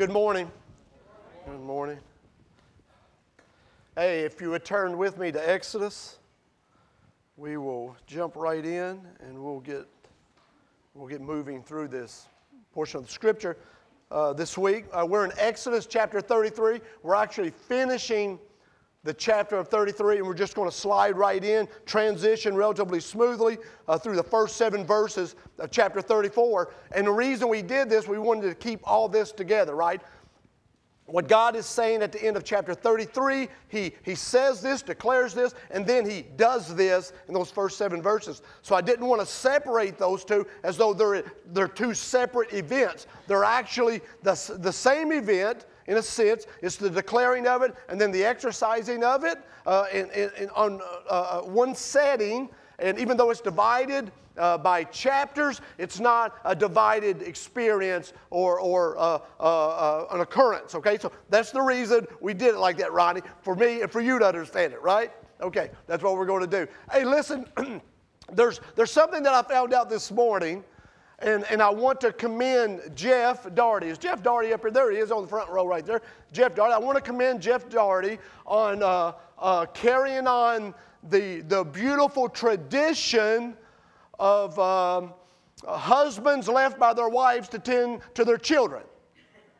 Good morning. Good morning. Hey, if you would turn with me to Exodus, we will jump right in and we'll get we'll get moving through this portion of the scripture uh, this week. Uh, we're in Exodus chapter 33. We're actually finishing the chapter of 33, and we're just going to slide right in, transition relatively smoothly uh, through the first seven verses of chapter 34. And the reason we did this, we wanted to keep all this together, right? What God is saying at the end of chapter 33, he, he says this, declares this, and then he does this in those first seven verses. So I didn't want to separate those two as though they're, they're two separate events. They're actually the, the same event, in a sense. It's the declaring of it and then the exercising of it uh, in, in, in, on uh, uh, one setting. And even though it's divided uh, by chapters, it's not a divided experience or, or uh, uh, an occurrence. Okay, so that's the reason we did it like that, Ronnie, for me and for you to understand it, right? Okay, that's what we're going to do. Hey, listen, there's, there's something that I found out this morning and, and I want to commend Jeff Doherty. Is Jeff Doherty up here? There he is on the front row right there. Jeff Doherty. I want to commend Jeff Doherty on uh, uh, carrying on the, the beautiful tradition of um, husbands left by their wives to tend to their children,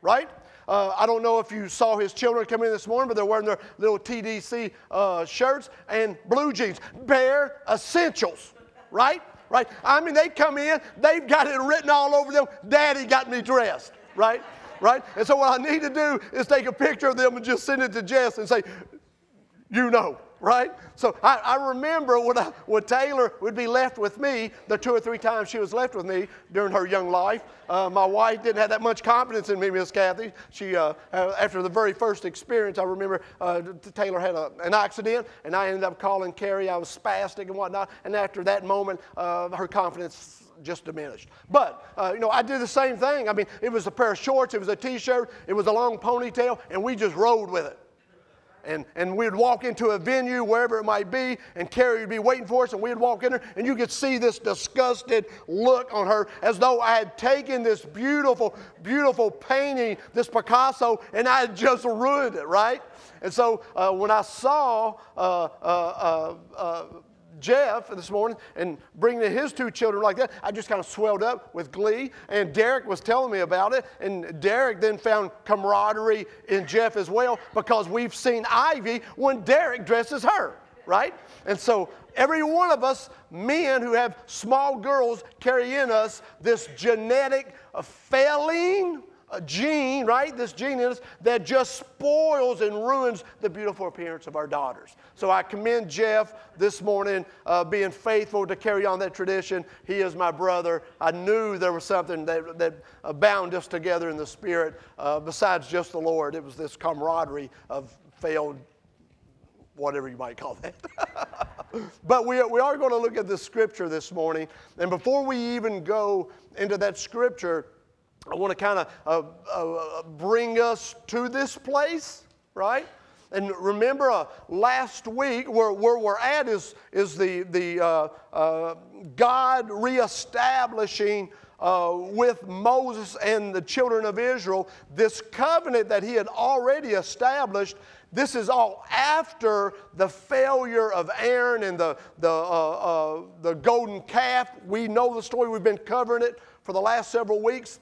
right? Uh, I don't know if you saw his children come in this morning, but they're wearing their little TDC uh, shirts and blue jeans. Bare essentials, right? Right? I mean, they come in, they've got it written all over them, Daddy got me dressed, right? Right? And so what I need to do is take a picture of them and just send it to Jess and say, you know, right? So I, I remember when, I, when Taylor would be left with me, the two or three times she was left with me during her young life. Uh, my wife didn't have that much confidence in me, Miss Kathy. She, uh, after the very first experience, I remember uh, Taylor had a, an accident, and I ended up calling Carrie. I was spastic and whatnot. And after that moment, uh, her confidence just diminished. But, uh, you know, I did the same thing. I mean, it was a pair of shorts, it was a t shirt, it was a long ponytail, and we just rode with it and, and we'd walk into a venue, wherever it might be, and Carrie would be waiting for us, and we'd walk in there, and you could see this disgusted look on her as though I had taken this beautiful, beautiful painting, this Picasso, and I had just ruined it, right? And so uh, when I saw uh, uh, uh, uh Jeff this morning and bringing his two children like that, I just kind of swelled up with glee. And Derek was telling me about it. And Derek then found camaraderie in Jeff as well because we've seen Ivy when Derek dresses her, right? And so every one of us, men who have small girls, carry in us this genetic uh, failing a gene, right? This gene in us that just spoils and ruins the beautiful appearance of our daughters. So I commend Jeff this morning uh, being faithful to carry on that tradition. He is my brother. I knew there was something that, that bound us together in the spirit uh, besides just the Lord. It was this camaraderie of failed, whatever you might call that. but we, we are going to look at the scripture this morning. And before we even go into that scripture, I want to kind of uh, uh, bring us to this place, right? And remember, uh, last week, where, where we're at is, is the, the uh, uh, God reestablishing uh, with Moses and the children of Israel this covenant that he had already established. This is all after the failure of Aaron and the, the, the golden calf. We know the story, we've been covering it for the last several weeks.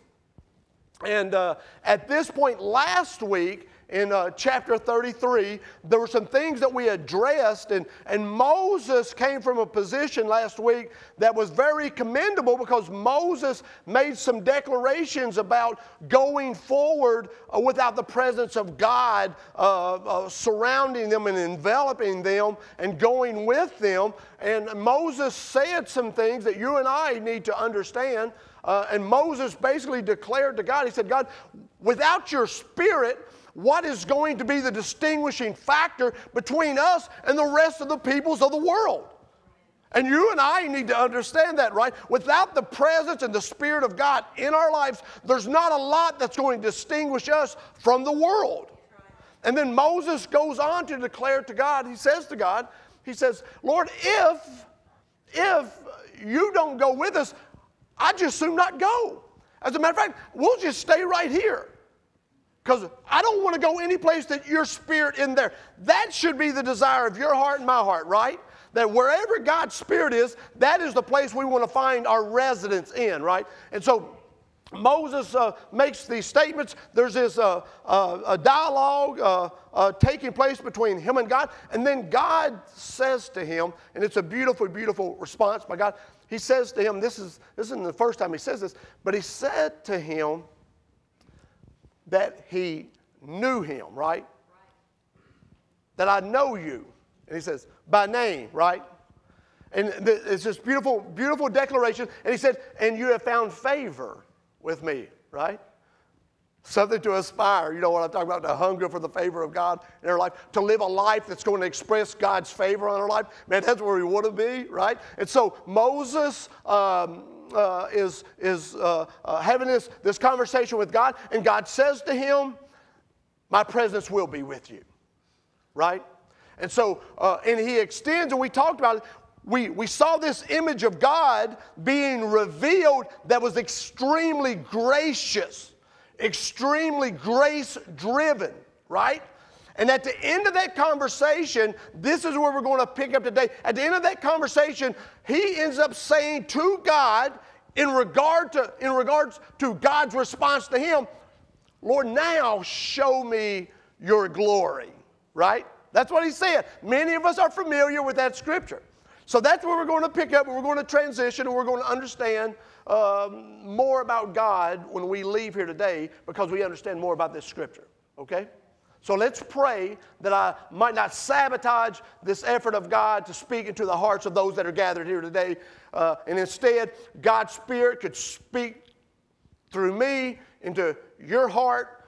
And uh, at this point last week, in uh, chapter 33, there were some things that we addressed, and, and Moses came from a position last week that was very commendable because Moses made some declarations about going forward uh, without the presence of God uh, uh surrounding them and enveloping them and going with them. And Moses said some things that you and I need to understand uh, and Moses basically declared to God, he said, God, without your spirit, what is going to be the distinguishing factor between us and the rest of the peoples of the world? And you and I need to understand that, right? Without the presence and the Spirit of God in our lives, there's not a lot that's going to distinguish us from the world. And then Moses goes on to declare to God, he says to God, he says, Lord, if, if you don't go with us, I just soon not go. As a matter of fact, we'll just stay right here. because I don't want to go any place that your spirit in there. That should be the desire of your heart and my heart, right? That wherever God's spirit is, that is the place we want to find our residence in, right? And so Moses uh, makes these statements. There's this uh, uh, a dialogue uh, uh, taking place between him and God. And then God says to him, and it's a beautiful, beautiful response by God. He says to him, this, is, this isn't the first time he says this, but he said to him, that he knew him, right? That I know you. And he says, by name, right? And it's this beautiful, beautiful declaration. And he said, and you have found favor with me, right? Something to aspire. You know what I'm talking about? The hunger for the favor of God in our life. To live a life that's going to express God's favor on our life. Man, that's where we want to be, right? And so Moses, um, uh, is, is uh, uh, having this, this conversation with God, and God says to him, My presence will be with you. Right? And so, uh, and he extends, and we talked about it. We, we saw this image of God being revealed that was extremely gracious, extremely grace driven, right? And at the end of that conversation, this is where we're going to pick up today. At the end of that conversation, he ends up saying to God, in regard to in regards to God's response to him, Lord, now show me your glory. Right? That's what he said. Many of us are familiar with that scripture. So that's where we're going to pick up, we're going to transition, and we're going to understand um, more about God when we leave here today because we understand more about this scripture. Okay? So let's pray that I might not sabotage this effort of God to speak into the hearts of those that are gathered here today. Uh, and instead, God's Spirit could speak through me into your heart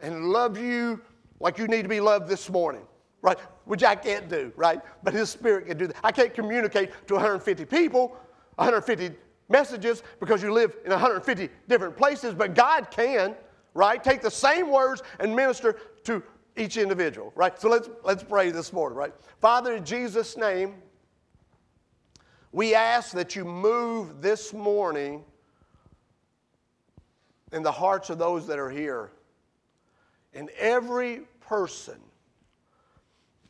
and love you like you need to be loved this morning, right? Which I can't do, right? But His Spirit can do that. I can't communicate to 150 people, 150 messages because you live in 150 different places, but God can right? Take the same words and minister to each individual, right? So let's, let's pray this morning, right? Father, in Jesus' name, we ask that you move this morning in the hearts of those that are here. In every person,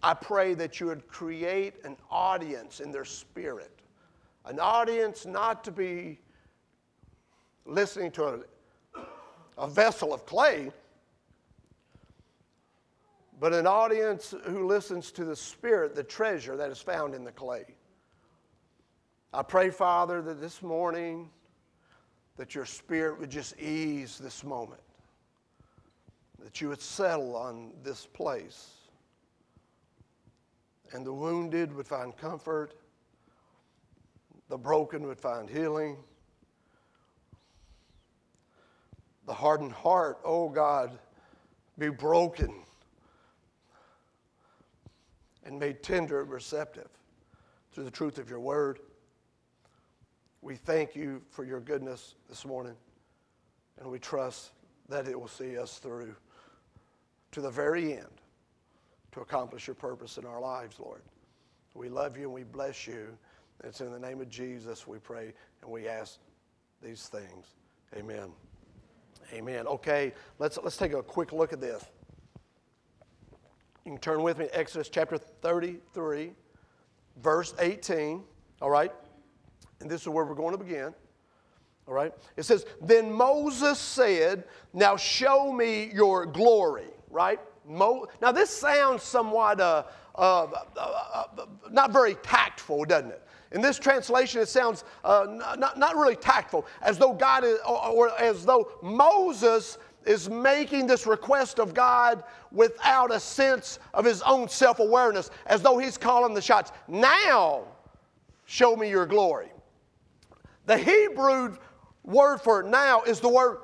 I pray that you would create an audience in their spirit. An audience not to be listening to a a vessel of clay, but an audience who listens to the Spirit, the treasure that is found in the clay. I pray, Father, that this morning that your Spirit would just ease this moment, that you would settle on this place, and the wounded would find comfort, the broken would find healing the hardened heart, oh God, be broken and made tender and receptive through the truth of your word. We thank you for your goodness this morning, and we trust that it will see us through to the very end to accomplish your purpose in our lives, Lord. We love you and we bless you. It's in the name of Jesus we pray and we ask these things. Amen. Amen. Okay, let's, let's take a quick look at this. You can turn with me to Exodus chapter 33, verse 18. All right? And this is where we're going to begin. All right? It says, Then Moses said, Now show me your glory. Right? Mo- now, this sounds somewhat uh, uh, uh, uh not very tactful, doesn't it? In this translation, it sounds uh, not, not really tactful, as though God is, or, or as though Moses is making this request of God without a sense of his own self awareness, as though he's calling the shots. Now, show me your glory. The Hebrew word for now is the word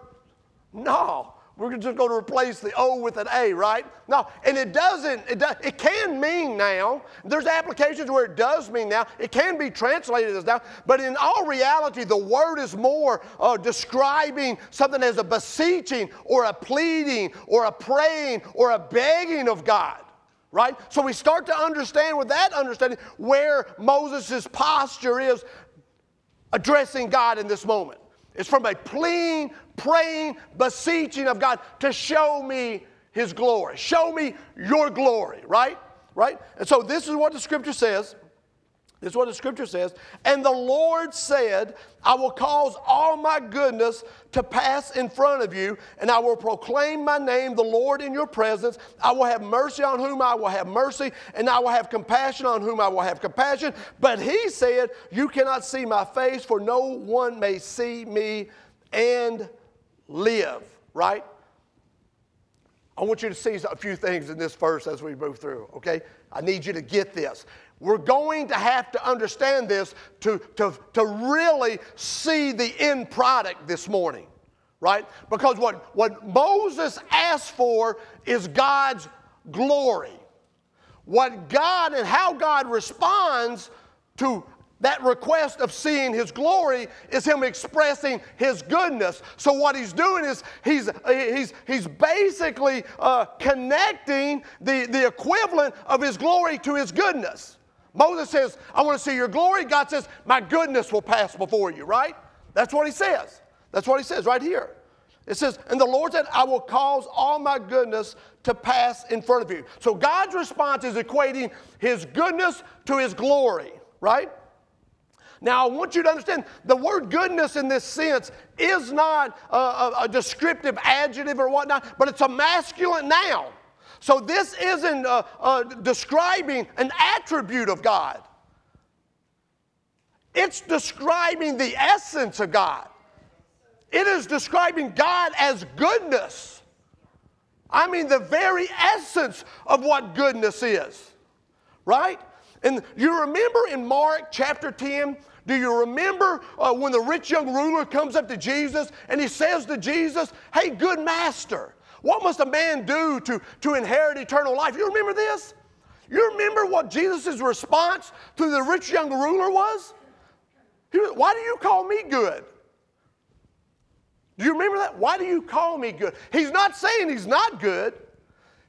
no. We're just going to replace the O with an A, right? No, and it doesn't, it, does, it can mean now. There's applications where it does mean now. It can be translated as now, but in all reality, the word is more uh, describing something as a beseeching or a pleading or a praying or a begging of God right? So we start to understand with that understanding where Moses' posture is addressing God in this moment. It's from a pleading, praying, beseeching of God to show me his glory. Show me your glory, right? Right? And so this is what the scripture says. This is what the scripture says. And the Lord said, I will cause all my goodness to pass in front of you, and I will proclaim my name, the Lord, in your presence. I will have mercy on whom I will have mercy, and I will have compassion on whom I will have compassion. But he said, You cannot see my face, for no one may see me and live. Right? I want you to see a few things in this verse as we move through, okay? I need you to get this. We're going to have to understand this to, to, to really see the end product this morning, right? Because what, what Moses asked for is God's glory. What God and how God responds to that request of seeing his glory is him expressing his goodness. So what he's doing is he's, he's, he's basically uh, connecting the, the equivalent of his glory to his goodness. Moses says, I want to see your glory. God says, My goodness will pass before you, right? That's what he says. That's what he says right here. It says, And the Lord said, I will cause all my goodness to pass in front of you. So God's response is equating his goodness to his glory, right? Now, I want you to understand the word goodness in this sense is not a, a, a descriptive adjective or whatnot, but it's a masculine noun. So this isn't uh, uh, describing an attribute of God, it's describing the essence of God. It is describing God as goodness. I mean, the very essence of what goodness is, right? And you remember in Mark chapter 10, do you remember uh, when the rich young ruler comes up to Jesus and he says to Jesus, Hey, good master, what must a man do to, to inherit eternal life? You remember this? You remember what Jesus' response to the rich young ruler was? He was Why do you call me good? Do you remember that? Why do you call me good? He's not saying he's not good.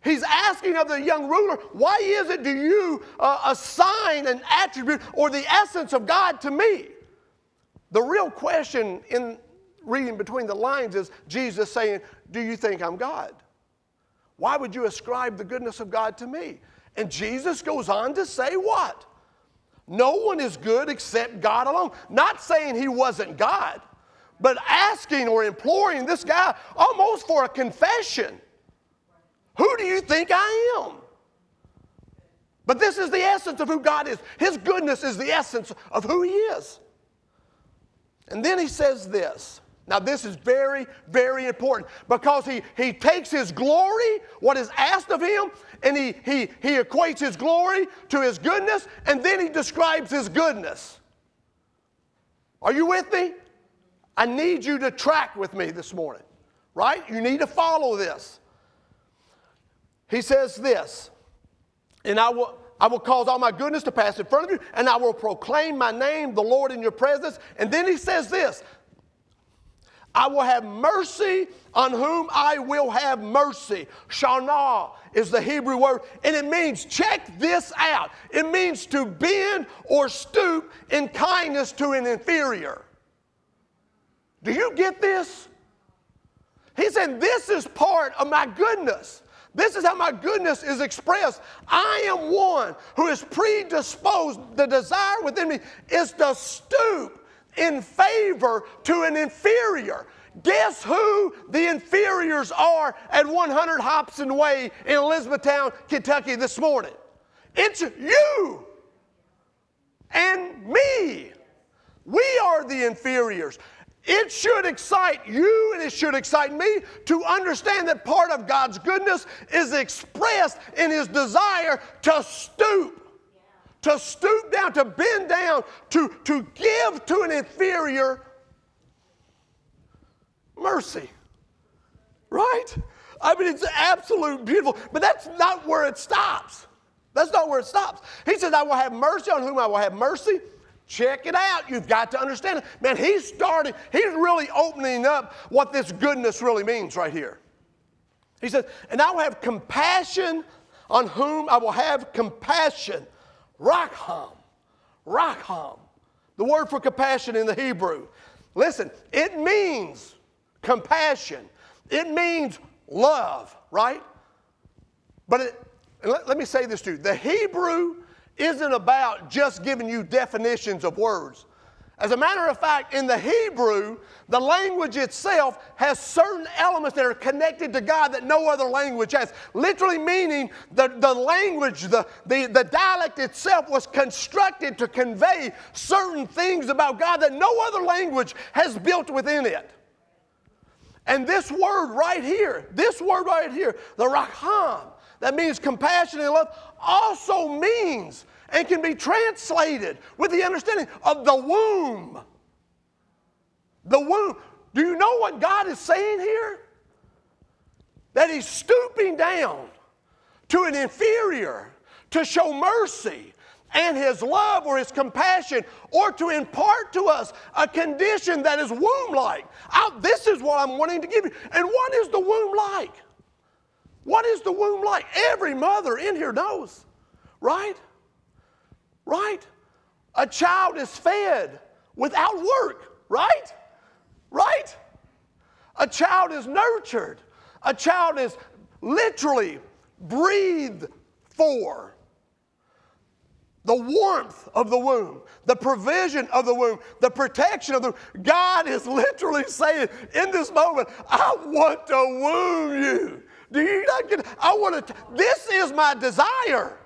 He's asking of the young ruler, why is it do you uh, assign an attribute or the essence of God to me? The real question in reading between the lines is Jesus saying, Do you think I'm God? Why would you ascribe the goodness of God to me? And Jesus goes on to say, What? No one is good except God alone. Not saying he wasn't God, but asking or imploring this guy almost for a confession. Who do you think I am? But this is the essence of who God is. His goodness is the essence of who He is. And then He says this now, this is very, very important because he, he takes his glory, what is asked of him, and he, he, he equates his glory to his goodness, and then he describes his goodness. Are you with me? I need you to track with me this morning, right? You need to follow this. He says this, and I will. I will cause all my goodness to pass in front of you, and I will proclaim my name, the Lord, in your presence. And then he says this I will have mercy on whom I will have mercy. Shana is the Hebrew word, and it means, check this out, it means to bend or stoop in kindness to an inferior. Do you get this? He said, This is part of my goodness. This is how my goodness is expressed. I am one who is predisposed, the desire within me is to stoop in favor to an inferior. Guess who the inferiors are at 100 Hobson Way in Elizabethtown, Kentucky this morning? It's you and me. We are the inferiors. It should excite you and it should excite me to understand that part of God's goodness is expressed in His desire to stoop to stoop down, to bend down, to, to give to an inferior mercy. Right? I mean, it's absolute beautiful, but that's not where it stops. That's not where it stops. He says, I will have mercy on whom I will have mercy. Check it out. You've got to understand it. Man, he's starting, he's really opening up what this goodness really means right here. He says, and I will have compassion on whom I will have compassion. Rakham. Rakham. The word for compassion in the Hebrew. Listen, it means compassion. It means love, right? But it, let, let me say this to you the Hebrew isn't about just giving you definitions of words. As a matter of fact, in the Hebrew, the language itself has certain elements that are connected to God that no other language has. Literally meaning the, the language, the, the, the dialect itself was constructed to convey certain things about God that no other language has built within it. And this word right here, this word right here, the racham, that means compassion and love, also means and can be translated with the understanding of the womb. The womb. Do you know what God is saying here? That He's stooping down to an inferior to show mercy and His love or His compassion or to impart to us a condition that is womb like. This is what I'm wanting to give you. And what is the womb like? What is the womb like? Every mother in here knows, right? right? A child is fed without work, right? Right? A child is nurtured. A child is literally breathed for. The warmth of the womb, the provision of the womb, the protection of the womb. God is literally saying in this moment, I want to womb you. Do you not get I want to this is my desire.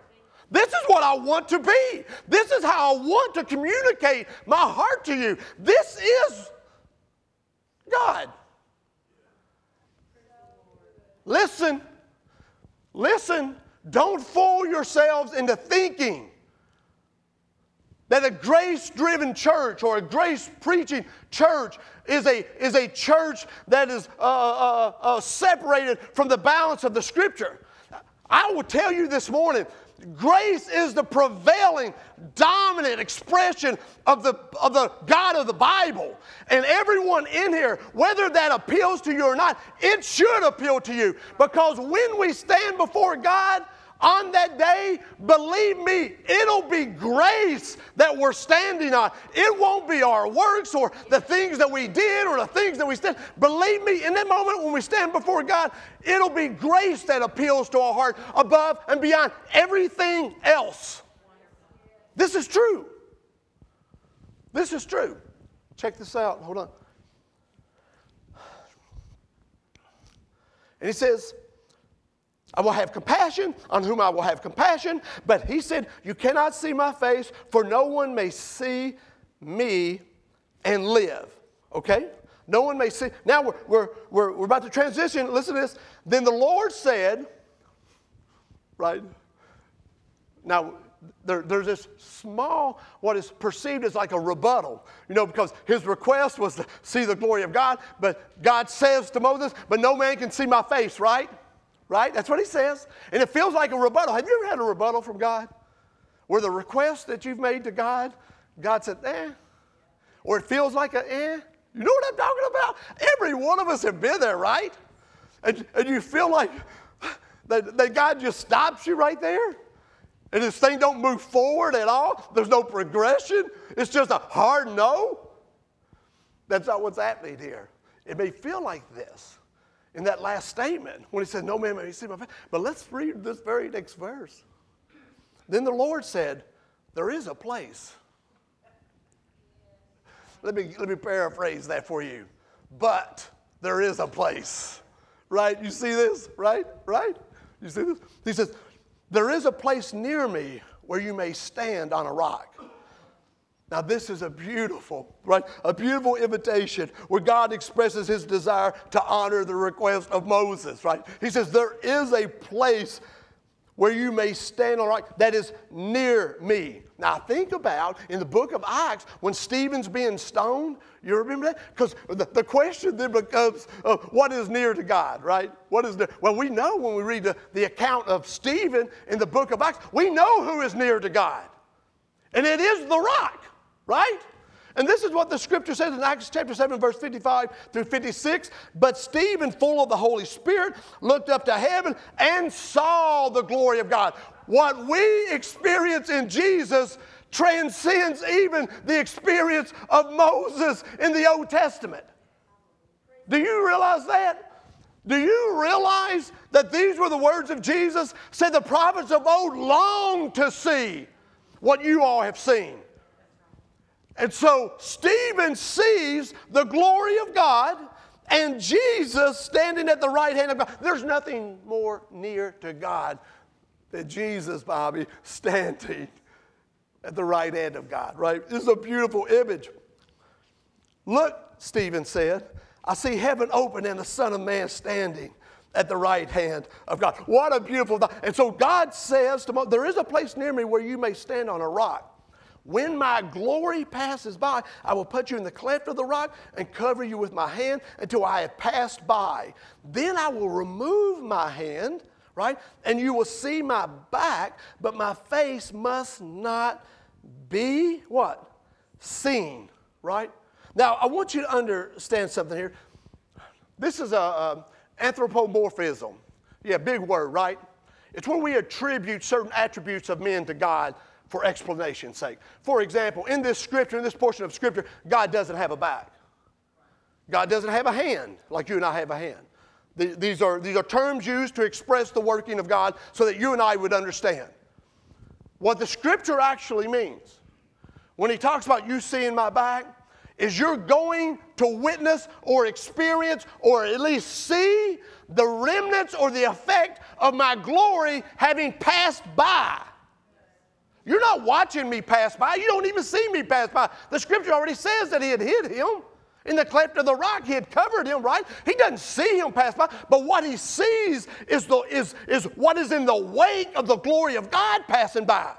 This is what I want to be. This is how I want to communicate my heart to you. This is God. Listen, listen, don't fool yourselves into thinking that a grace driven church or a grace preaching church is a, is a church that is uh, uh, uh, separated from the balance of the scripture. I will tell you this morning Grace is the prevailing, dominant expression of the, of the God of the Bible. And everyone in here, whether that appeals to you or not, it should appeal to you. Because when we stand before God, on that day, believe me, it'll be grace that we're standing on. It won't be our works or the things that we did or the things that we stand. Believe me, in that moment when we stand before God, it'll be grace that appeals to our heart above and beyond everything else. This is true. This is true. Check this out. Hold on. And he says, I will have compassion on whom I will have compassion. But he said, You cannot see my face, for no one may see me and live. Okay? No one may see. Now we're, we're, we're, we're about to transition. Listen to this. Then the Lord said, right? Now, there, there's this small, what is perceived as like a rebuttal, you know, because his request was to see the glory of God, but God says to Moses, But no man can see my face, right? Right? That's what he says. And it feels like a rebuttal. Have you ever had a rebuttal from God? Where the request that you've made to God, God said, eh. Or it feels like a eh. You know what I'm talking about? Every one of us have been there, right? And, and you feel like that, that God just stops you right there. And this thing don't move forward at all. There's no progression. It's just a hard no. That's not what's happening here. It may feel like this in that last statement when he said, No man may see my face. But let's read this very next verse. Then the Lord said, There is a place. Let me, let me paraphrase that for you. But there is a place. Right? You see this? Right? Right? You see this? He says, There is a place near me where you may stand on a rock. Now, this is a beautiful, right? A beautiful invitation where God expresses his desire to honor the request of Moses, right? He says, There is a place where you may stand on right that is near me. Now, think about in the book of Acts when Stephen's being stoned. You remember that? Because the, the, question then becomes, uh, what is near to God, right? What is near? Well, we know when we read the, the account of Stephen in the book of Acts, we know who is near to God. And it is the rock right? And this is what the scripture says in Acts chapter 7, verse 55 through 56. But Stephen, full of the Holy Spirit, looked up to heaven and saw the glory of God. What we experience in Jesus transcends even the experience of Moses in the Old Testament. Do you realize that? Do you realize that these were the words of Jesus? Said the prophets of old long to see what you all have seen. And so Stephen sees the glory of God and Jesus standing at the right hand of God. There's nothing more near to God than Jesus, Bobby, standing at the right hand of God, right? This is a beautiful image. Look, Stephen said, I see heaven open and the Son of Man standing at the right hand of God. What a beautiful thought. And so God says There is a place near me where you may stand on a rock. When my glory passes by, I will put you in the cleft of the rock and cover you with my hand until I have passed by. Then I will remove my hand, right? And you will see my back, but my face must not be what? Seen, right? Now, I want you to understand something here. This is a, a anthropomorphism. Yeah, big word, right? It's when we attribute certain attributes of men to God for explanation's sake. For example, in this scripture, in this portion of scripture, God doesn't have a back. God doesn't have a hand like you and I have a hand. These are, these are terms used to express the working of God so that you and I would understand what the scripture actually means. When he talks about you seeing my back, is you're going to witness or experience or at least see the remnants or the effect of my glory having passed by. You're not watching me pass by. You don't even see me pass by. The scripture already says that he had hid him. In the cleft of the rock, he had covered him, right? He doesn't see him pass by, but what he sees is, the, is, is what is in the wake of the glory of God passing by.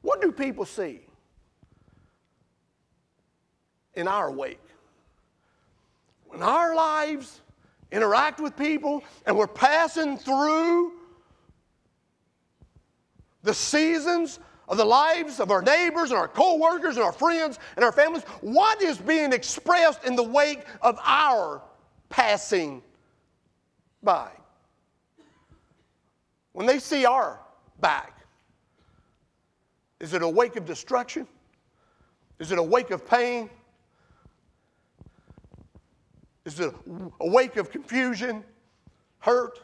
What do people see in our wake? When our lives interact with people and we're passing through the seasons of the lives of our neighbors and our co-workers and our friends and our families, what is being expressed in the wake of our passing by? When they see our back, is it a wake of destruction? Is it a wake of pain? Is it a wake of confusion, hurt?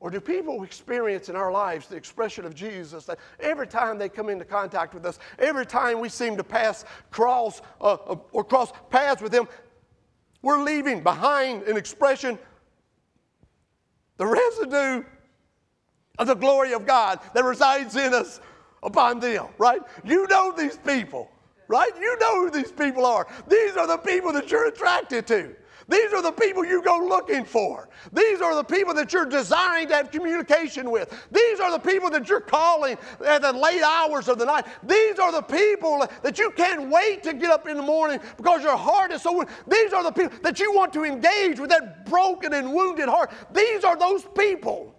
Or do people experience in our lives the expression of Jesus that every time they come into contact with us, every time we seem to pass, cross, uh, uh or cross paths with them, we're leaving behind an expression, the residue of the glory of God that resides in us upon them, right? You know these people, right? You know who these people are. These are the people that you're attracted to. These are the people you go looking for. These are the people that you're desiring to have communication with. These are the people that you're calling at the late hours of the night. These are the people that you can't wait to get up in the morning because your heart is so. These are the people that you want to engage with that broken and wounded heart. These are those people.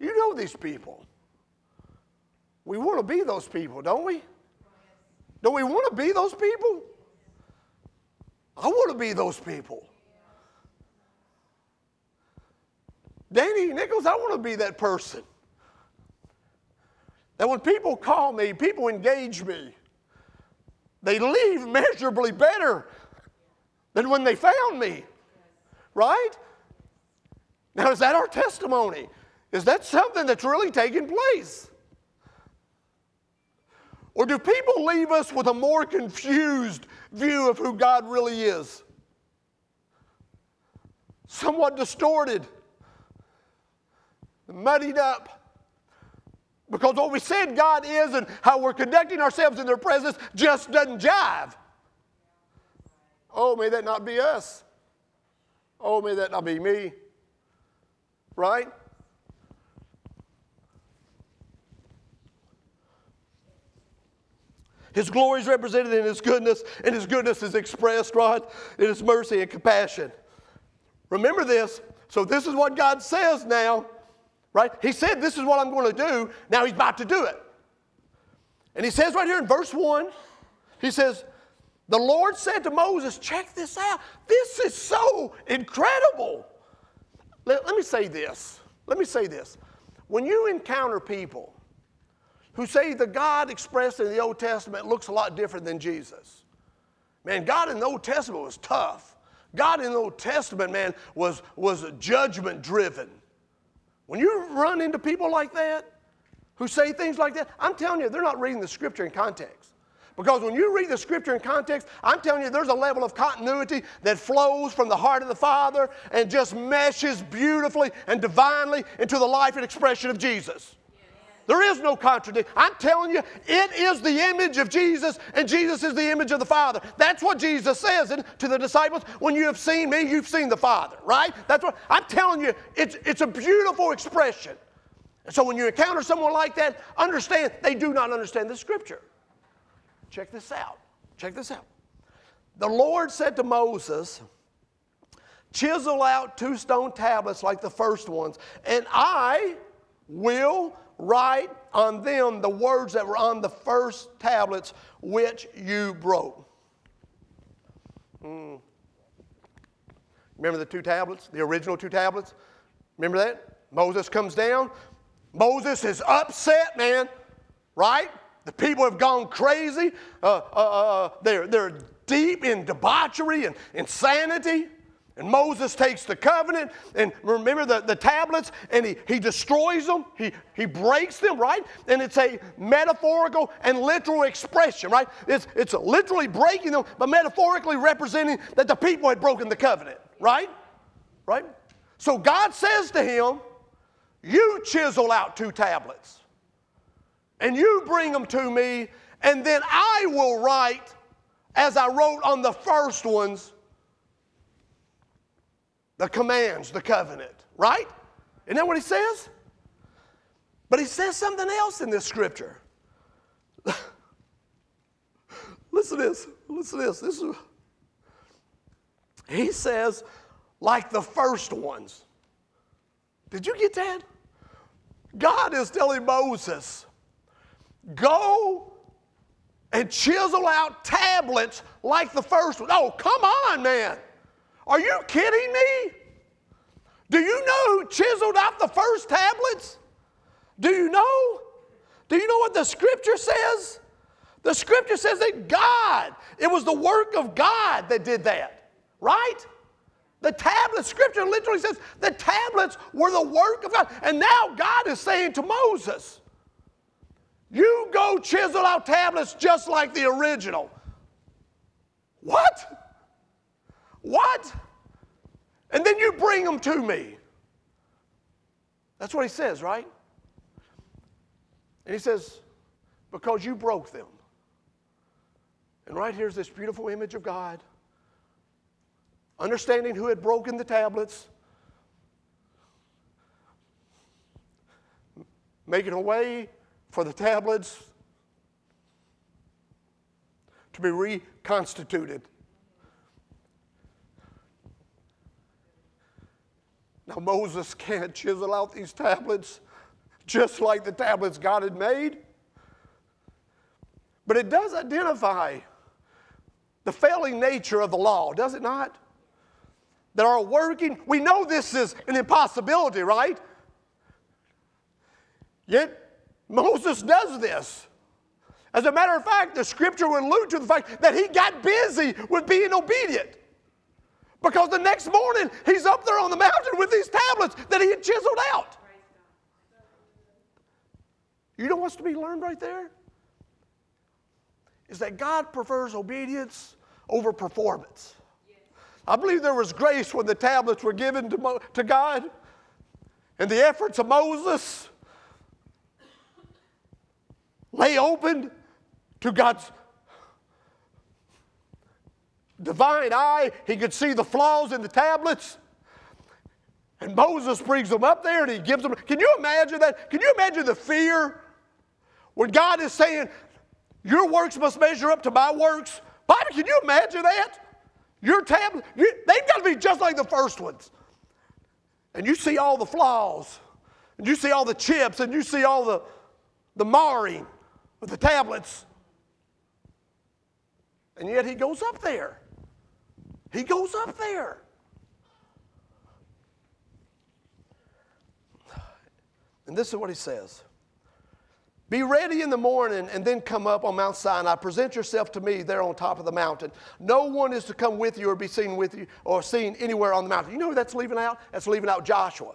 You know these people. We want to be those people, don't we? Don't we want to be those people? I want to be those people. Danny Nichols, I want to be that person. That when people call me, people engage me, they leave measurably better than when they found me. Right? Now, is that our testimony? Is that something that's really taking place? Or do people leave us with a more confused view of who God really is? Somewhat distorted, muddied up. Because what we said God is and how we're conducting ourselves in their presence just doesn't jive. Oh, may that not be us. Oh, may that not be me. Right? His glory is represented in His goodness, and His goodness is expressed, right, in His mercy and compassion. Remember this. So, this is what God says now, right? He said, This is what I'm going to do. Now, He's about to do it. And He says right here in verse 1, He says, The Lord said to Moses, Check this out. This is so incredible. Let, let me say this. Let me say this. When you encounter people, who say the God expressed in the Old Testament looks a lot different than Jesus. Man, God in the Old Testament was tough. God in the Old Testament, man, was, was judgment driven. When you run into people like that, who say things like that, I'm telling you, they're not reading the scripture in context. Because when you read the scripture in context, I'm telling you, there's a level of continuity that flows from the heart of the Father and just meshes beautifully and divinely into the life and expression of Jesus. There is no contradiction. I'm telling you, it is the image of Jesus, and Jesus is the image of the Father. That's what Jesus says to the disciples. When you have seen me, you've seen the Father, right? That's what I'm telling you. It's, it's a beautiful expression. So when you encounter someone like that, understand they do not understand the Scripture. Check this out. Check this out. The Lord said to Moses, Chisel out two stone tablets like the first ones, and I will write on them the words that were on the first tablets which you broke. Hmm. Remember the two tablets, the original two tablets? Remember that? Moses comes down. Moses is upset, man, right? The people have gone crazy. Uh, uh, uh, they're, they're deep in debauchery and insanity. And Moses takes the covenant and remember the, the tablets and he, he destroys them, he, he breaks them, right? And it's a metaphorical and literal expression, right? It's, it's literally breaking them, but metaphorically representing that the people had broken the covenant, right? Right? So God says to him, You chisel out two tablets and you bring them to me, and then I will write as I wrote on the first ones the commands, the covenant, right? Isn't that what he says? But he says something else in this scripture. Listen to this. Listen to this. This is he says, like the first ones. Did you get that? God is telling Moses, Go and chisel out tablets like the first one. Oh, come on, man. Are you kidding me? Do you know who chiseled out the first tablets? Do you know? Do you know what the scripture says? The scripture says that God, it was the work of God that did that, right? The tablets, scripture literally says the tablets were the work of God. And now God is saying to Moses, you go chisel out tablets just like the original. What? What? And then you bring them to me. That's what he says, right? And he says, because you broke them. And right here's this beautiful image of God, understanding who had broken the tablets, making a way for the tablets to be reconstituted. Now, Moses can't chisel out these tablets just like the tablets God had made, but it does identify the failing nature of the law, does it not? That are working, we know this is an impossibility, right? Yet Moses does this. As a matter of fact, the scripture would allude to the fact that he got busy with being obedient. Because the next morning, he's up there on the mountain with these tablets that he had chiseled out. You know what's to be learned right there? Is that God prefers obedience over performance. I believe there was grace when the tablets were given to, Mo- to God and the efforts of Moses lay open to God's divine eye. He could see the flaws in the tablets. And Moses brings them up there and he gives them. Can you imagine that? Can you imagine the fear when God is saying, Your works must measure up to my works? Bobby, can you imagine that? Your tablet, you, they've got to be just like the first ones. And you see all the flaws, and you see all the chips, and you see all the, the marring of the tablets. And yet he goes up there. He goes up there. And this is what he says Be ready in the morning and then come up on Mount Sinai. Present yourself to me there on top of the mountain. No one is to come with you or be seen with you or seen anywhere on the mountain. You know that's leaving out? That's leaving out Joshua.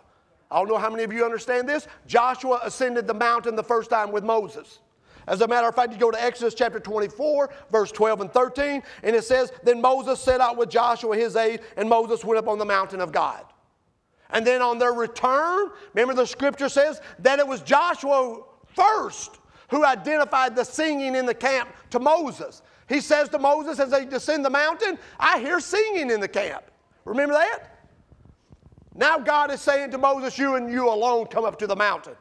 I don't know how many of you understand this. Joshua ascended the mountain the first time with Moses. As a matter of fact, you go to Exodus chapter 24, verse 12 and 13, and it says, Then Moses set out with Joshua his aide, and Moses went up on the mountain of God. And then on their return, remember the scripture says that it was Joshua first who identified the singing in the camp to Moses. He says to Moses as they descend the mountain, I hear singing in the camp. Remember that? Now God is saying to Moses, You and you alone come up to the mountain.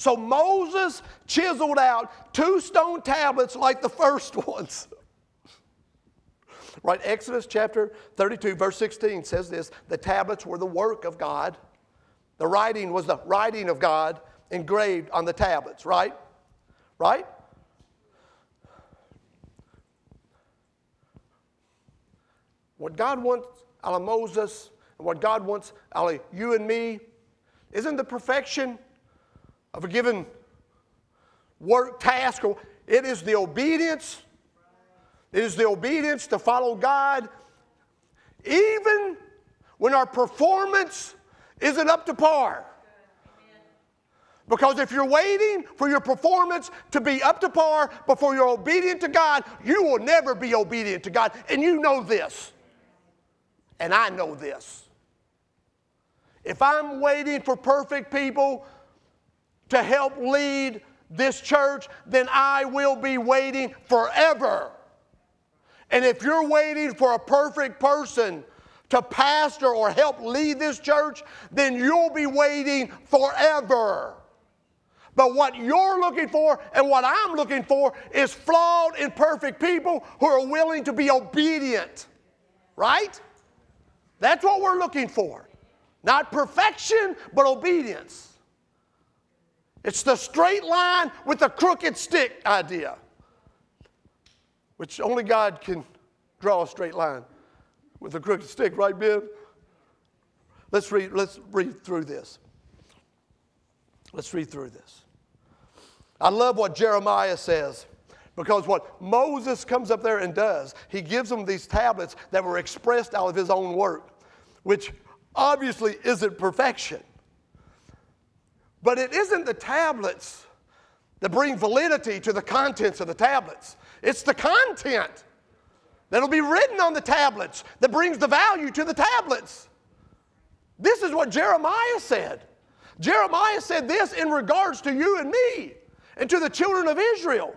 So Moses chiseled out two stone tablets like the first ones. right, Exodus chapter 32, verse 16 says this the tablets were the work of God. The writing was the writing of God engraved on the tablets, right? Right? What God wants out of Moses and what God wants out of you and me isn't the perfection of a given work, task, it is the obedience. It is the obedience to follow God, even when our performance isn't up to par. Because if you're waiting for your performance to be up to par before you're obedient to God, you will never be obedient to God. And you know this. And I know this. If I'm waiting for perfect people to help lead this church, then I will be waiting forever. And if you're waiting for a perfect person to pastor or help lead this church, then you'll be waiting forever. But what you're looking for and what I'm looking for is flawed, imperfect people who are willing to be obedient. Right? That's what we're looking for. Not perfection, but obedience. It's the straight line with the crooked stick idea, which only God can draw a straight line with a crooked stick, right, Ben? Let's read, let's read through this. Let's read through this. I love what Jeremiah says because what Moses comes up there and does, he gives them these tablets that were expressed out of his own work, which obviously isn't perfection. But it isn't the tablets that bring validity to the contents of the tablets, it's the content that'll be written on the tablets that brings the value to the tablets. This is what Jeremiah said. Jeremiah said this in regards to you and me and to the children of Israel.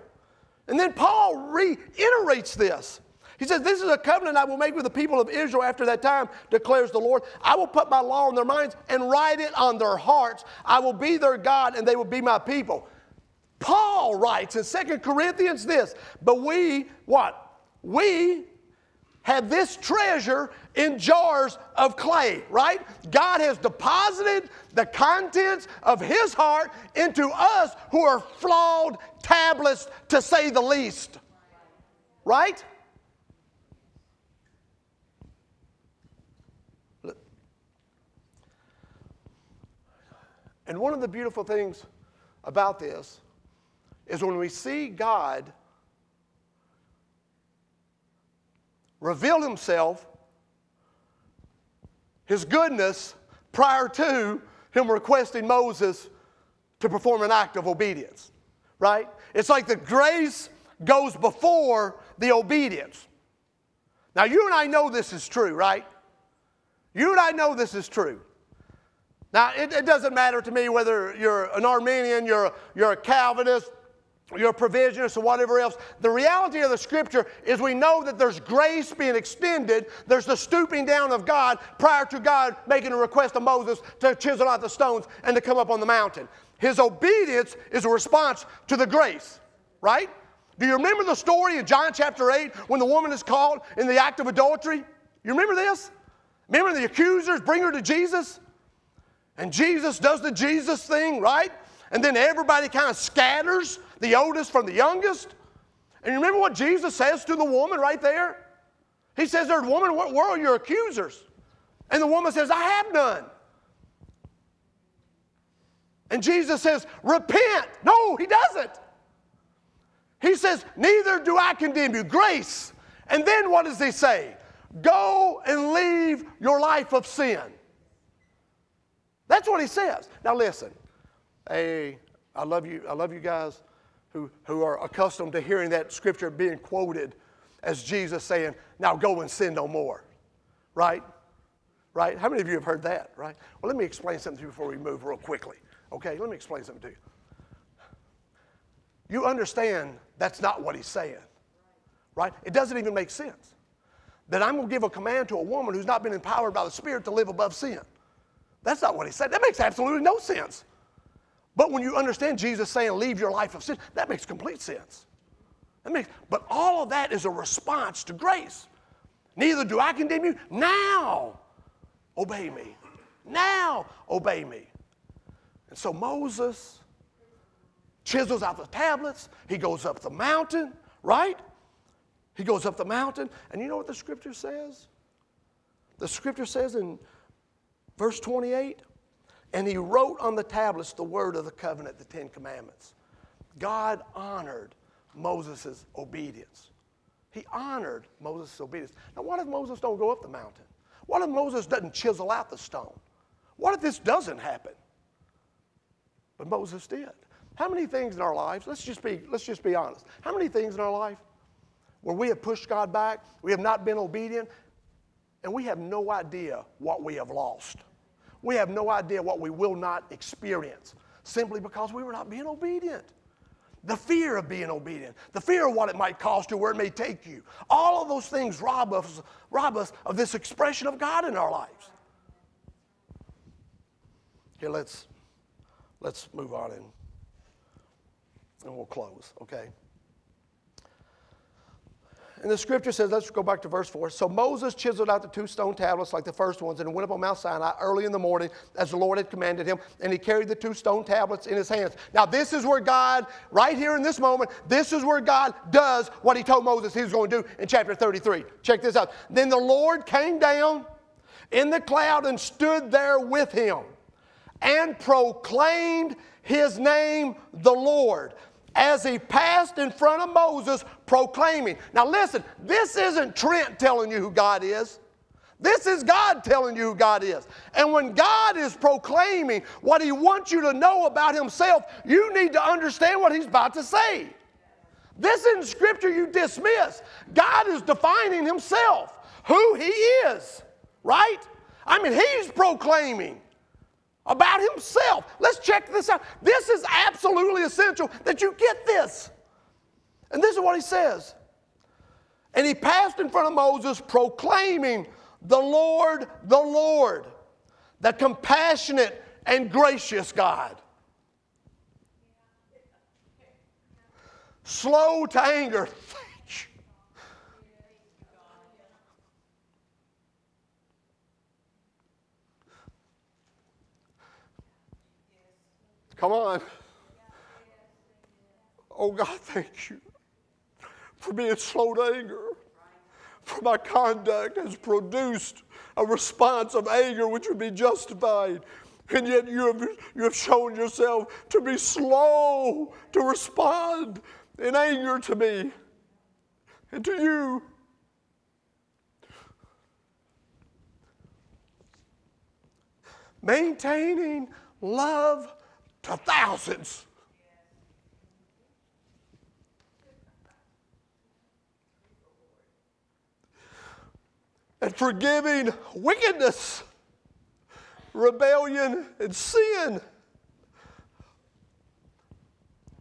And then Paul reiterates this. He says, This is a covenant I will make with the people of Israel after that time, declares the Lord. I will put my law in their minds and write it on their hearts. I will be their God and they will be my people. Paul writes in Second Corinthians this, but we, what? We have this treasure in jars of clay, right? God has deposited the contents of His heart into us who are flawed tablets, to say the least, right? And one of the beautiful things about this is when we see God reveal himself, his goodness, prior to him requesting Moses to perform an act of obedience, right? It's like the grace goes before the obedience. Now, you and I know this is true, right? You and I know this is true. Now, it, it doesn't matter to me whether you're an Arminian, you're, you're a Calvinist, your provisionist or whatever else. The reality of the scripture is we know that there's grace being extended. There's the stooping down of God prior to God making a request of Moses to chisel out the stones and to come up on the mountain. His obedience is a response to the grace, right? Do you remember the story in John chapter 8 when the woman is caught in the act of adultery? You remember this? Remember the accusers bring her to Jesus? And Jesus does the Jesus thing, right? And then everybody kind of scatters the oldest from the youngest. And you remember what Jesus says to the woman right there? He says, There's woman, what are your accusers? And the woman says, I have none. And Jesus says, Repent. No, he doesn't. He says, Neither do I condemn you. Grace. And then what does he say? Go and leave your life of sin. That's what he says. Now listen, hey, I love you, I love you guys who, who are accustomed to hearing that scripture being quoted as Jesus saying, Now go and sin no more. Right? Right? How many of you have heard that? Right? Well, let me explain something to you before we move real quickly. Okay, let me explain something to you. You understand that's not what he's saying. Right? It doesn't even make sense. That I'm going to give a command to a woman who's not been empowered by the Spirit to live above sin. That's not what he said. That makes absolutely no sense. But when you understand Jesus saying, leave your life of sin, that makes complete sense. That makes, but all of that is a response to grace. Neither do I condemn you. Now, obey me. Now, obey me. And so Moses chisels out the tablets. He goes up the mountain, right? He goes up the mountain. And you know what the scripture says? The scripture says in verse 28 and he wrote on the tablets the word of the covenant, the Ten Commandments. God honored Moses' obedience. He honored Moses' obedience. Now, what if Moses don't go up the mountain? What if Moses doesn't chisel out the stone? What if this doesn't happen? But Moses did. How many things in our lives, let's just be, let's just be honest. How many things in our life where we have pushed God back, we have not been obedient, and we have no idea what we have lost? we have no idea what we will not experience simply because we were not being obedient. The fear of being obedient, the fear of what it might cost you, where it may take you. All of those things rob us, rob us of this expression of God in our lives. Here, let's, let's move on and, and we'll close, okay? And the scripture says, let's go back to verse 4. So Moses chiseled out the two stone tablets like the first ones and went up on Mount Sinai early in the morning as the Lord had commanded him. And he carried the two stone tablets in his hands. Now, this is where God, right here in this moment, this is where God does what he told Moses he was going to do in chapter 33. Check this out. Then the Lord came down in the cloud and stood there with him and proclaimed his name, the Lord as he passed in front of Moses proclaiming. Now, listen, this isn't Trent telling you who God is. This is God telling you who God is. And when God is proclaiming what he wants you to know about himself, you need to understand what he's about to say. This in scripture you dismiss. God is defining himself, who he is, right? I mean, he's proclaiming about himself. Let's check this out. This is absolutely essential that you get this. And this is what he says. And he passed in front of Moses, proclaiming, The Lord, the Lord, the compassionate and gracious God. Slow to anger, Come on. Oh God, thank you for being slow to anger. For my conduct has produced a response of anger which would be justified. And yet you have, you have shown yourself to be slow to respond in anger to me and to you. Maintaining love to thousands. And forgiving wickedness, rebellion, and sin.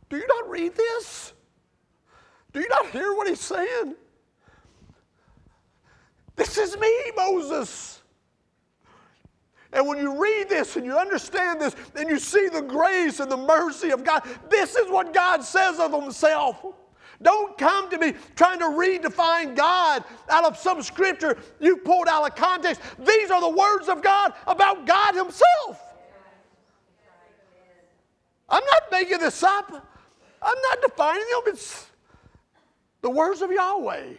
Do you not read this? Do you not hear what he's saying? This is me, Moses. And when you read this and you understand this and you see the grace and the mercy of God, this is what God says of Himself. Don't come to me trying to redefine God out of some scripture you pulled out of context. These are the words of God about God Himself. I'm not making this up. I'm not defining them. It's the words of Yahweh,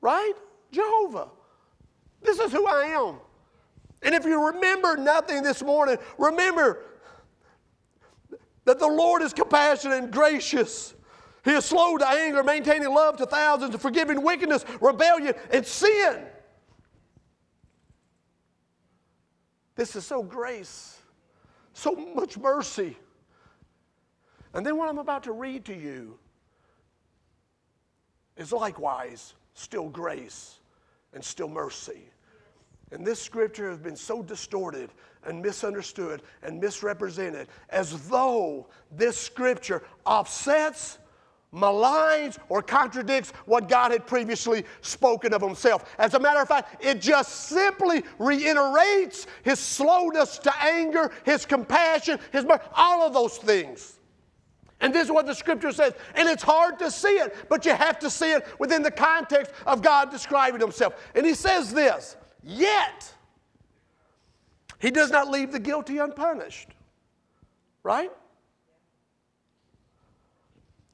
right? Jehovah. This is who I am. And if you remember nothing this morning, remember that the Lord is compassionate and gracious. He is slow to anger, maintaining love to thousands, forgiving wickedness, rebellion, and sin. This is so grace, so much mercy. And then what I'm about to read to you is likewise still grace and still mercy. And this scripture has been so distorted and misunderstood and misrepresented as though this scripture offsets, maligns, or contradicts what God had previously spoken of himself. As a matter of fact, it just simply reiterates his slowness to anger, his compassion, his mercy, all of those things. And this is what the scripture says. And it's hard to see it, but you have to see it within the context of God describing himself. And he says this Yet, he does not leave the guilty unpunished. Right?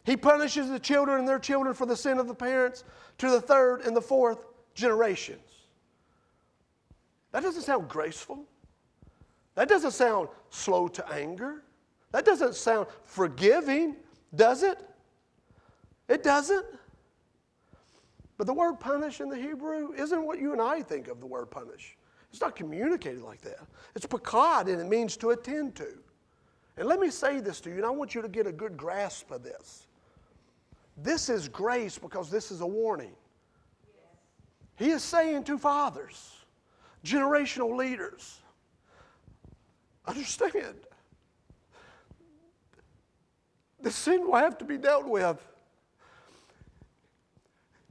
He punishes the children and their children for the sin of the parents to the third and the fourth generations. That doesn't sound graceful. That doesn't sound slow to anger. That doesn't sound forgiving, does it? It doesn't. But the word punish in the Hebrew isn't what you and I think of the word punish. It's not communicated like that. It's pakad, and it means to attend to. And let me say this to you, and I want you to get a good grasp of this. This is grace because this is a warning. He is saying to fathers, generational leaders, understand, the sin will have to be dealt with.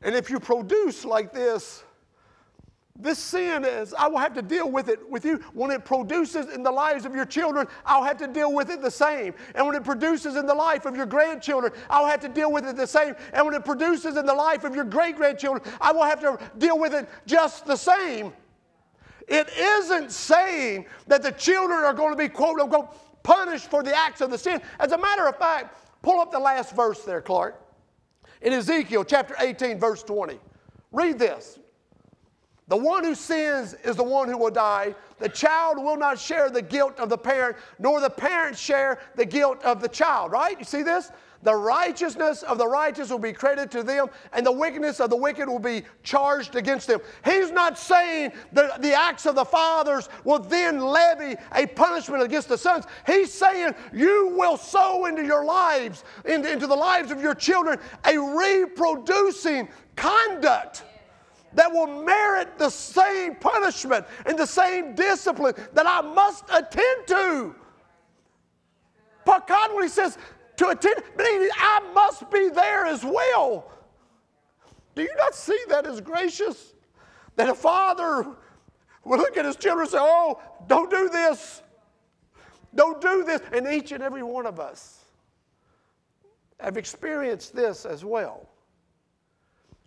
And if you produce like this, this sin is, I will have to deal with it with you. When it produces in the lives of your children, I'll have to deal with it the same. And when it produces in the life of your grandchildren, I'll have to deal with it the same. And when it produces in the life of your great grandchildren, I will have to deal with it just the same. It isn't saying that the children are going to be, quote unquote, punished for the acts of the sin. As a matter of fact, pull up the last verse there, Clark. In Ezekiel chapter 18, verse 20. Read this. The one who sins is the one who will die. The child will not share the guilt of the parent, nor the parent share the guilt of the child, right? You see this? The righteousness of the righteous will be credited to them, and the wickedness of the wicked will be charged against them. He's not saying that the acts of the fathers will then levy a punishment against the sons. He's saying you will sow into your lives, into, the lives of your children, a reproducing conduct that will merit the same punishment and the same discipline that I must attend to. When He says to attend, meaning I must be there as well. Do you not see that as gracious? That a father will look at his children and say, Oh, don't do this. Don't do this. And each and every one of us have experienced this as well.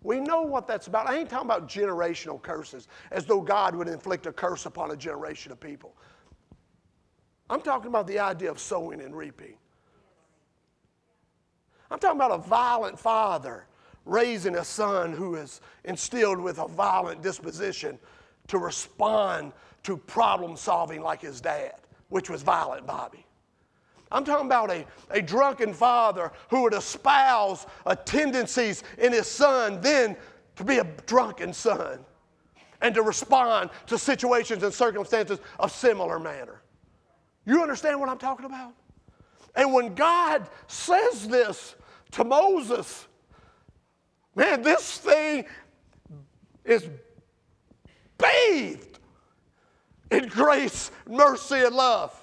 We know what that's about. I ain't talking about generational curses as though God would inflict a curse upon a generation of people. I'm talking about the idea of sowing and reaping. I'm talking about a violent father raising a son who is instilled with a violent disposition to respond to problem solving like his dad, which was violent Bobby. I'm talking about a, a drunken father who would espouse tendencies in his son, then to be a drunken son and to respond to situations and circumstances of similar manner. You understand what I'm talking about? And when God says this to Moses, man, this thing is bathed in grace, mercy, and love.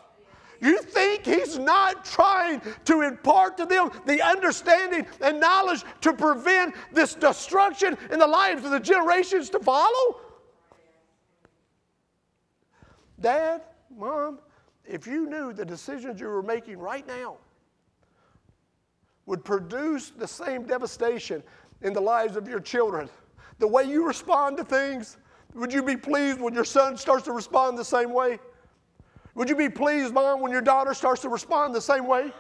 You think he's not trying to impart to them the understanding and knowledge to prevent this destruction in the lives of the generations to follow? Dad, mom, if you knew the decisions you were making right now would produce the same devastation in the lives of your children, the way you respond to things, would you be pleased when your son starts to respond the same way? Would you be pleased, mom, when your daughter starts to respond the same way?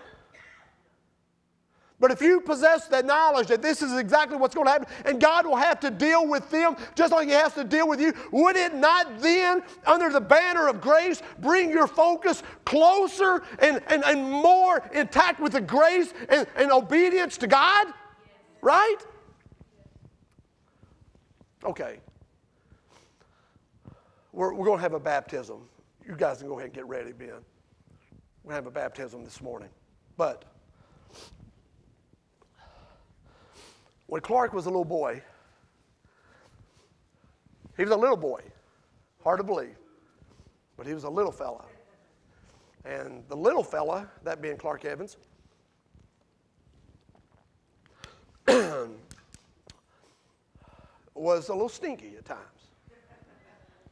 But if you possess that knowledge that this is exactly what's going to happen, and God will have to deal with them just like He has to deal with you, would it not then, under the banner of grace, bring your focus closer and, and, and more intact with the grace and, and obedience to God? Right? Okay. We're, we're going to have a baptism. You guys can go ahead and get ready, Ben. We're going to have a baptism this morning. But when Clark was a little boy, he was a little boy. Hard to believe. But he was a little fella. And the little fella, that being Clark Evans, was a little stinky at times.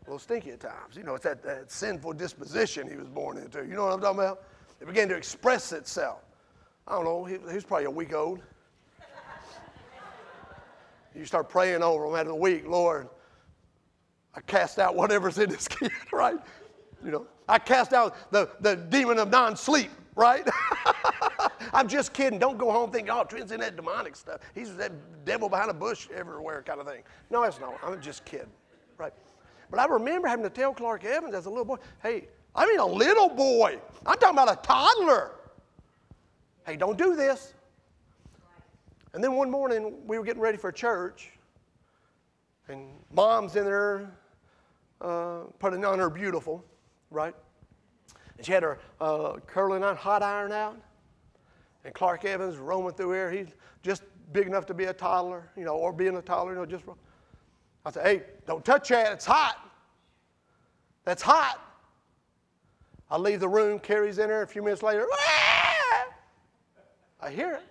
A little stinky at times. You know, it's that, that sinful disposition he was born into. You know what I'm talking about? It began to express itself. I don't know, he, he was probably a week old. You start praying over him at a week, Lord, I cast out whatever's in this kid, right? You know, I cast out the, the demon of non sleep, right? I'm just kidding. Don't go home thinking, oh, Trent's in that demonic stuff. He's that devil behind a bush everywhere kind of thing. No, that's not. I'm just kidding, right? But I remember having to tell Clark Evans as a little boy, hey, I mean a little boy. I'm talking about a toddler. Hey, don't do this. And then one morning we were getting ready for church, and mom's in there uh, putting on her beautiful, right? And she had her uh, curling on hot iron out. And Clark Evans roaming through here. He's just big enough to be a toddler, you know, or being a toddler, you know, just. I said, hey, don't touch that. It's hot. That's hot. I leave the room. Carrie's in there. A few minutes later, I hear it.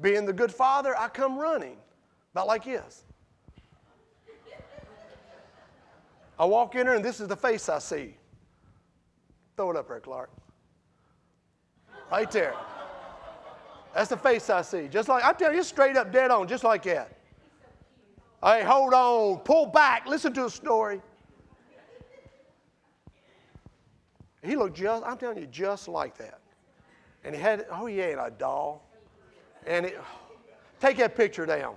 Being the good father, I come running, about like this. I walk in there, and this is the face I see. Throw it up there, Clark. Right there. That's the face I see. Just like, I'm telling you, straight up, dead on, just like that. Hey, hold on, pull back, listen to a story. He looked just, I'm telling you, just like that. And he had, oh, he ain't a doll. And it, take that picture down.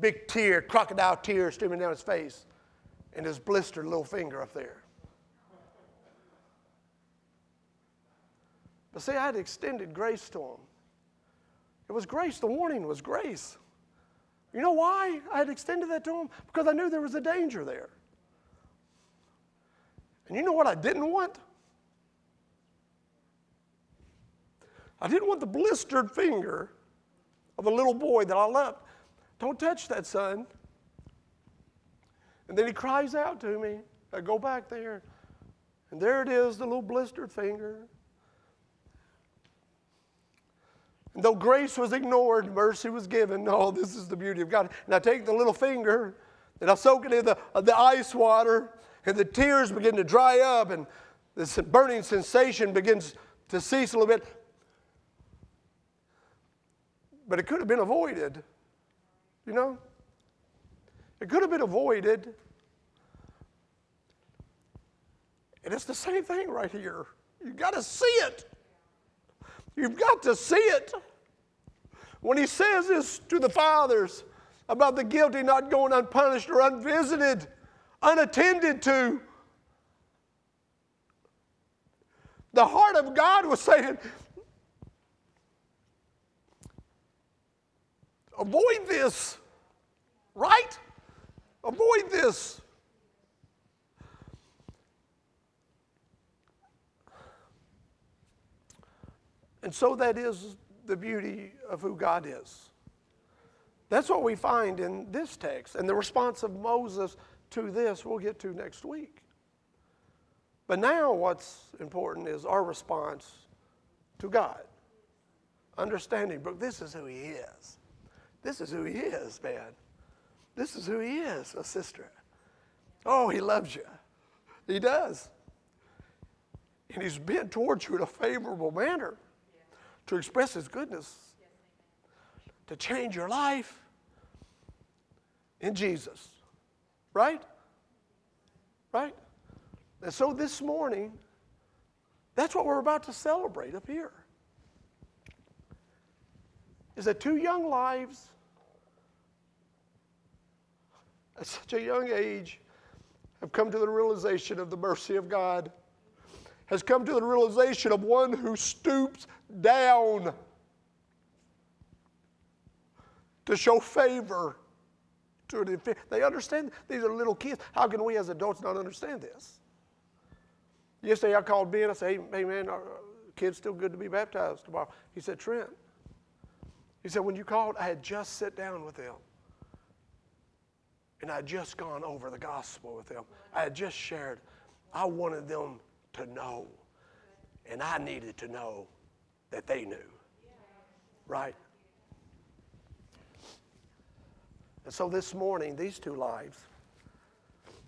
Big tear, crocodile tear streaming down his face, and his blistered little finger up there. But see, I had extended grace to him. It was grace. The warning was grace. You know why I had extended that to him? Because I knew there was a danger there. And you know what I didn't want? I didn't want the blistered finger of a little boy that I loved. Don't touch that, son. And then he cries out to me. I go back there, and there it is, the little blistered finger. And though grace was ignored, mercy was given. Oh, this is the beauty of God. And I take the little finger and I soak it in the, uh, the ice water, and the tears begin to dry up, and this burning sensation begins to cease a little bit. But it could have been avoided, you know? It could have been avoided. And it's the same thing right here. You've got to see it. You've got to see it. When he says this to the fathers about the guilty not going unpunished or unvisited, unattended to, the heart of God was saying, avoid this, right? Avoid this. And so that is the beauty of who God is. That's what we find in this text. And the response of Moses to this we'll get to next week. But now, what's important is our response to God. Understanding, Brooke, this is who He is. This is who He is, man. This is who He is, a sister. Oh, He loves you. He does. And he's bent towards you in a favorable manner to express His goodness, to change your life in Jesus. Right? Right? And so this morning, That's what we're about to celebrate up here. Is that two young lives at such a young age have come to the realization of the mercy of God, has come to the realization of one who stoops down to show favor to an infant. They understand. These are little kids. How can we as adults not understand this? Yesterday I called Ben. I said, hey, hey man, our uh, kid's still good to be baptized tomorrow. He said, Trent. He said, when you called, I had just sat down with them. And I had just gone over the gospel with them. I had just shared. I wanted them to know. And I needed to know that they knew. Right? And so this morning, these two lives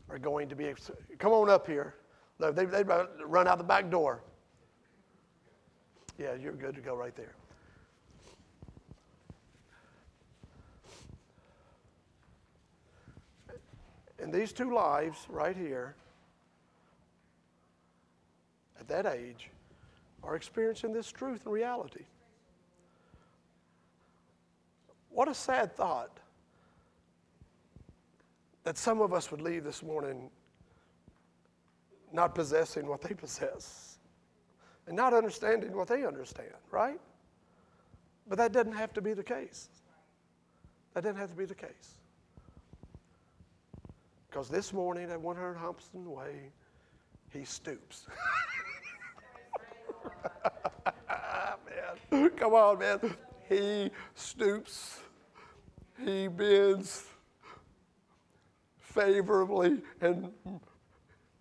are going to be. Come on up here. They, they run out the back door. Yeah, you're good to go right there. And these two lives right here, at that age, are experiencing this truth and reality. What a sad thought that some of us would leave this morning not possessing what they possess and not understanding what they understand, right? But that doesn't have to be the case. That doesn't have to be the case. Because this morning at 100 Humpston Way, he stoops. man, come on, man. He stoops. He bends favorably and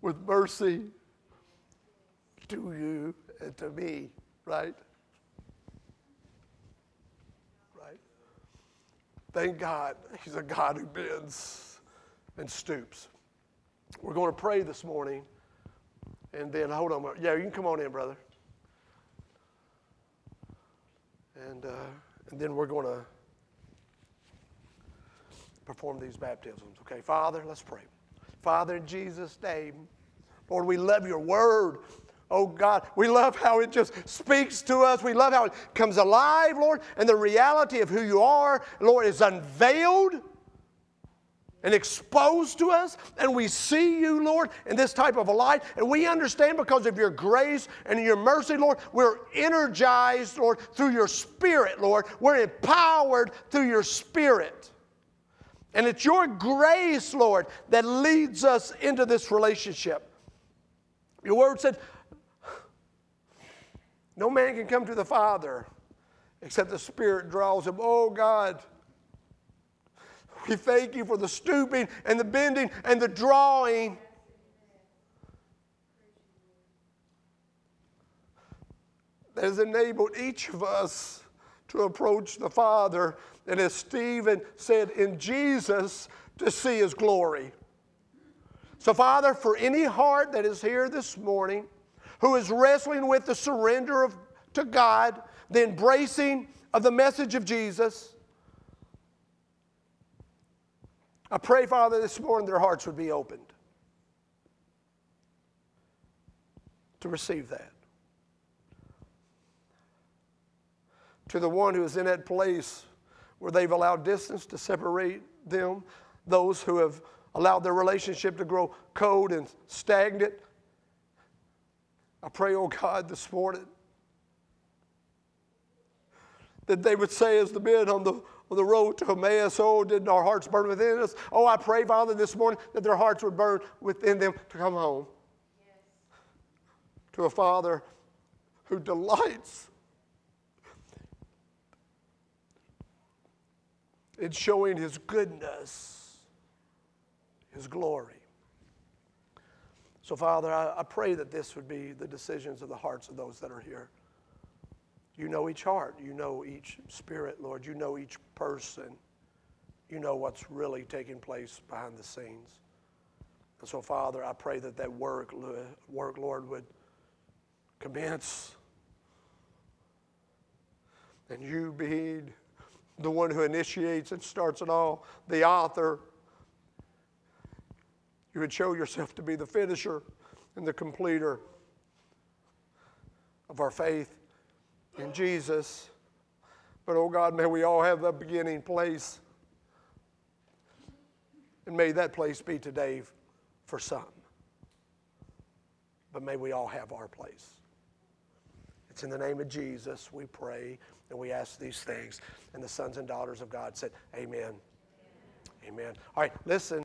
with mercy to you and to me, right? Right? Thank God He's a God who bends and stoops. We're going to pray this morning, and then hold on. Yeah, you can come on in, brother. And, uh, and then we're going to perform these baptisms. Okay, Father, let's pray. Father, in Jesus' name, Lord, we love your word. Oh God, we love how it just speaks to us. We love how it comes alive, Lord, and the reality of who you are, Lord, is unveiled and exposed to us, and we see you, Lord, in this type of a light, and we understand because of your grace and your mercy, Lord, we're energized, Lord, through your Spirit, Lord. We're empowered through your Spirit. And it's your grace, Lord, that leads us into this relationship. Your word said, No man can come to the Father except the Spirit draws him. Oh, God. We thank you for the stooping and the bending and the drawing. That has enabled each of us to approach the Father and as Stephen said, in Jesus to see his glory. So, Father, for any heart that is here this morning who is wrestling with the surrender of, to God, the embracing of the message of Jesus, I pray, Father, this morning their hearts would be opened to receive that. To the one who is in that place where they've allowed distance to separate them, those who have allowed their relationship to grow cold and stagnant. I pray, oh God, this morning that they would say, as the men on the, on the road to Emmaus, oh, didn't our hearts burn within us? Oh, I pray, Father, this morning that their hearts would burn within them to come home yes. to a Father who delights It's showing His goodness, His glory. So, Father, I, I, pray that this would be the decisions of the hearts of those that are here. You know each heart, you know each spirit, Lord, you know each person, you know what's really taking place behind the scenes. And so, Father, I pray that that work, work Lord, would commence. And you be the one who initiates and starts it all, the author. You would show yourself to be the finisher and the completer. of our faith in Jesus. But oh God, may we all have the beginning place. And may that place be today for some. But may we all have our place. It's in the name of Jesus we pray and we ask these things. And the sons and daughters of God said, Amen. Amen. All right, listen.